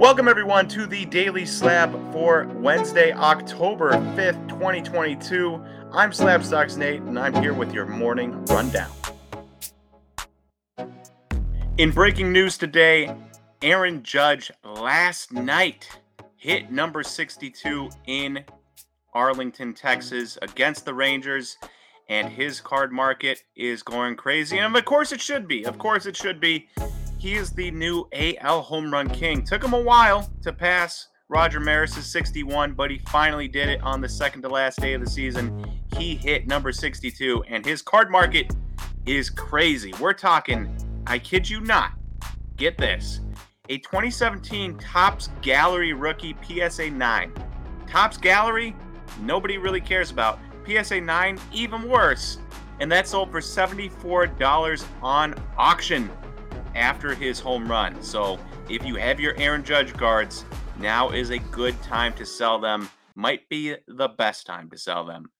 Welcome, everyone, to the Daily Slab for Wednesday, October 5th, 2022. I'm Slab Stocks Nate, and I'm here with your morning rundown. In breaking news today, Aaron Judge last night hit number 62 in Arlington, Texas against the Rangers, and his card market is going crazy. And of course, it should be. Of course, it should be. He is the new AL home run king. Took him a while to pass Roger Maris's 61, but he finally did it on the second to last day of the season. He hit number 62, and his card market is crazy. We're talking, I kid you not, get this a 2017 Topps Gallery rookie PSA 9. Topps Gallery, nobody really cares about. PSA 9, even worse. And that sold for $74 on auction after his home run. So if you have your Aaron Judge guards, now is a good time to sell them. Might be the best time to sell them.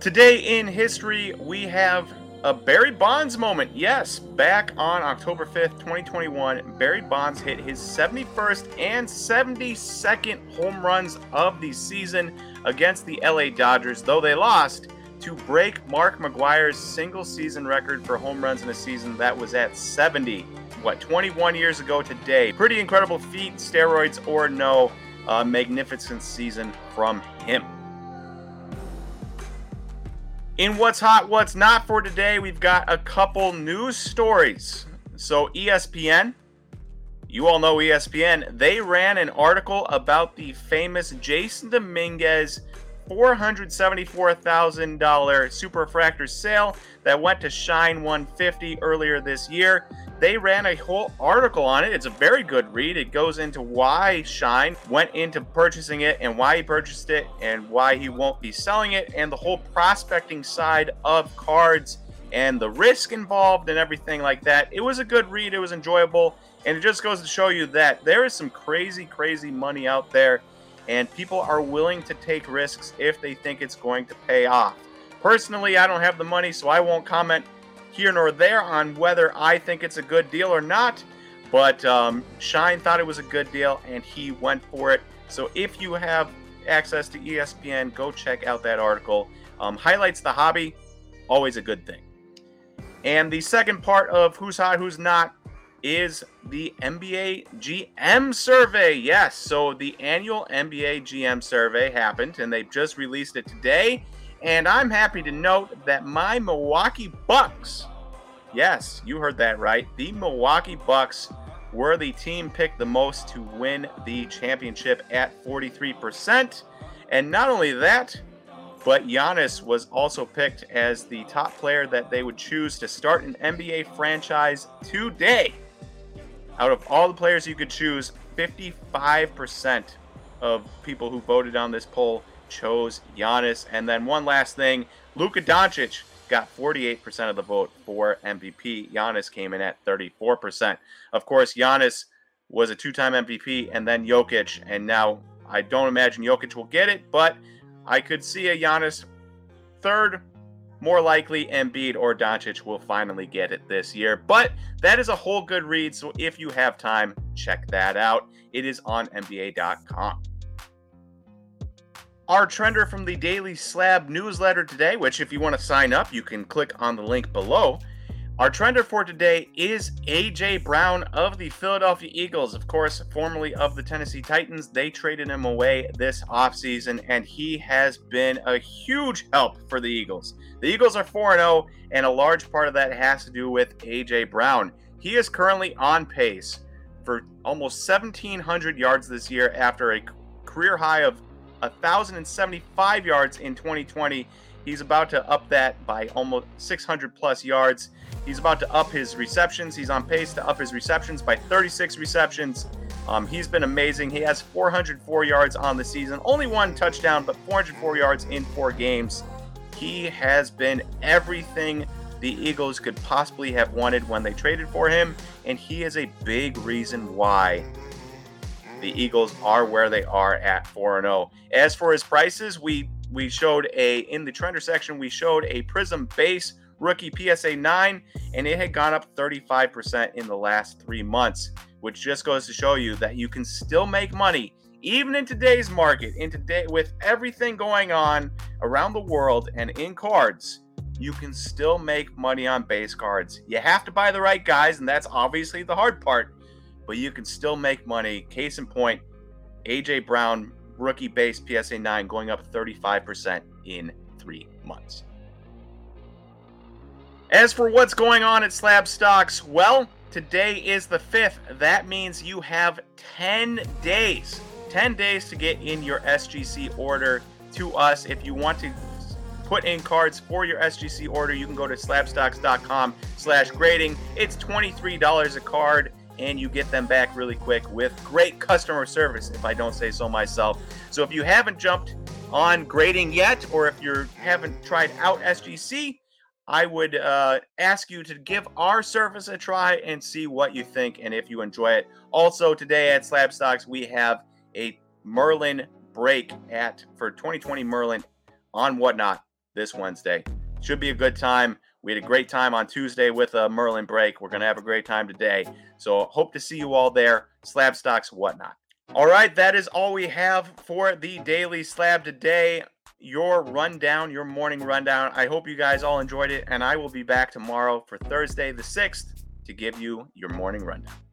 Today in history, we have a Barry Bonds moment. Yes, back on October 5th, 2021, Barry Bonds hit his 71st and 72nd home runs of the season against the LA Dodgers, though they lost to break Mark McGwire's single season record for home runs in a season that was at 70. What, 21 years ago today? Pretty incredible feat, steroids or no. A magnificent season from him. In what's hot, what's not for today, we've got a couple news stories. So, ESPN, you all know ESPN, they ran an article about the famous Jasson Dominguez $474,000 superfractor sale that went to Shine 150 earlier this year. They ran a whole article on it. It's a very good read. It goes into why Shine went into purchasing it and why he purchased it and why he won't be selling it and the whole prospecting side of cards and the risk involved and everything like that. It was a good read. It was enjoyable. And it just goes to show you that there is some crazy, crazy money out there and people are willing to take risks if they think it's going to pay off. Personally, I don't have the money, so I won't comment here nor there on whether I think it's a good deal or not. But um, Shine thought it was a good deal and he went for it. So if you have access to ESPN, go check out that article. Um, highlights the hobby, always a good thing. And the second part of who's hot, who's not is the NBA GM survey. Yes, so the annual NBA GM survey happened and they just released it today. And I'm happy to note that my Milwaukee Bucks, yes, you heard that right, the Milwaukee Bucks were the team picked the most to win the championship at 43%. And not only that, but Giannis was also picked as the top player that they would choose to start an NBA franchise today out of all the players you could choose, 55% of people who voted on this poll chose Giannis. And then one last thing, Luka Doncic got 48% of the vote for MVP. Giannis came in at 34%. Of course, Giannis was a two-time MVP and then Jokic, and now I don't imagine Jokic will get it, but I could see a Giannis third more likely Embiid or Doncic will finally get it this year. But that is a whole good read. So if you have time, check that out. It is on NBA.com. Our trender from the Daily Slab newsletter today, which if you want to sign up, you can click on the link below. Our trender for today is AJ Brown of the Philadelphia Eagles, of course, formerly of the Tennessee Titans. They traded him away this offseason, and he has been a huge help for the Eagles. The Eagles are 4 0, and a large part of that has to do with AJ Brown. He is currently on pace for almost 1,700 yards this year after a career high of 1,075 yards in 2020. He's about to up that by almost 600 plus yards. He's about to up his receptions. He's on pace to up his receptions by 36 receptions. Um, he's been amazing. He has 404 yards on the season, only one touchdown, but 404 yards in four games. He has been everything the Eagles could possibly have wanted when they traded for him, and he is a big reason why the Eagles are where they are at 4 0. As for his prices, we we showed a in the trender section, we showed a Prism base rookie PSA 9, and it had gone up 35% in the last three months, which just goes to show you that you can still make money even in today's market, in today with everything going on around the world and in cards, you can still make money on base cards. You have to buy the right guys, and that's obviously the hard part, but you can still make money. Case in point, AJ Brown, rookie base PSA 9, going up 35% in three months. As for what's going on at Slab Stocks, well, today is the 5th. That means you have 10 days 10 days to get in your SGC order to us. If you want to put in cards for your SGC order, you can go to slabstocks.com slash grading. It's $23 a card and you get them back really quick with great customer service, if I don't say so myself. So if you haven't jumped on grading yet, or if you haven't tried out SGC, I would uh, ask you to give our service a try and see what you think and if you enjoy it. Also, today at Slab Stocks, we have a Merlin break at for 2020 Merlin on whatnot this Wednesday. Should be a good time. We had a great time on Tuesday with a Merlin break. We're gonna have a great time today. So hope to see you all there. Slab stocks, whatnot. All right, that is all we have for the daily slab today. Your rundown, your morning rundown. I hope you guys all enjoyed it, and I will be back tomorrow for Thursday the 6th to give you your morning rundown.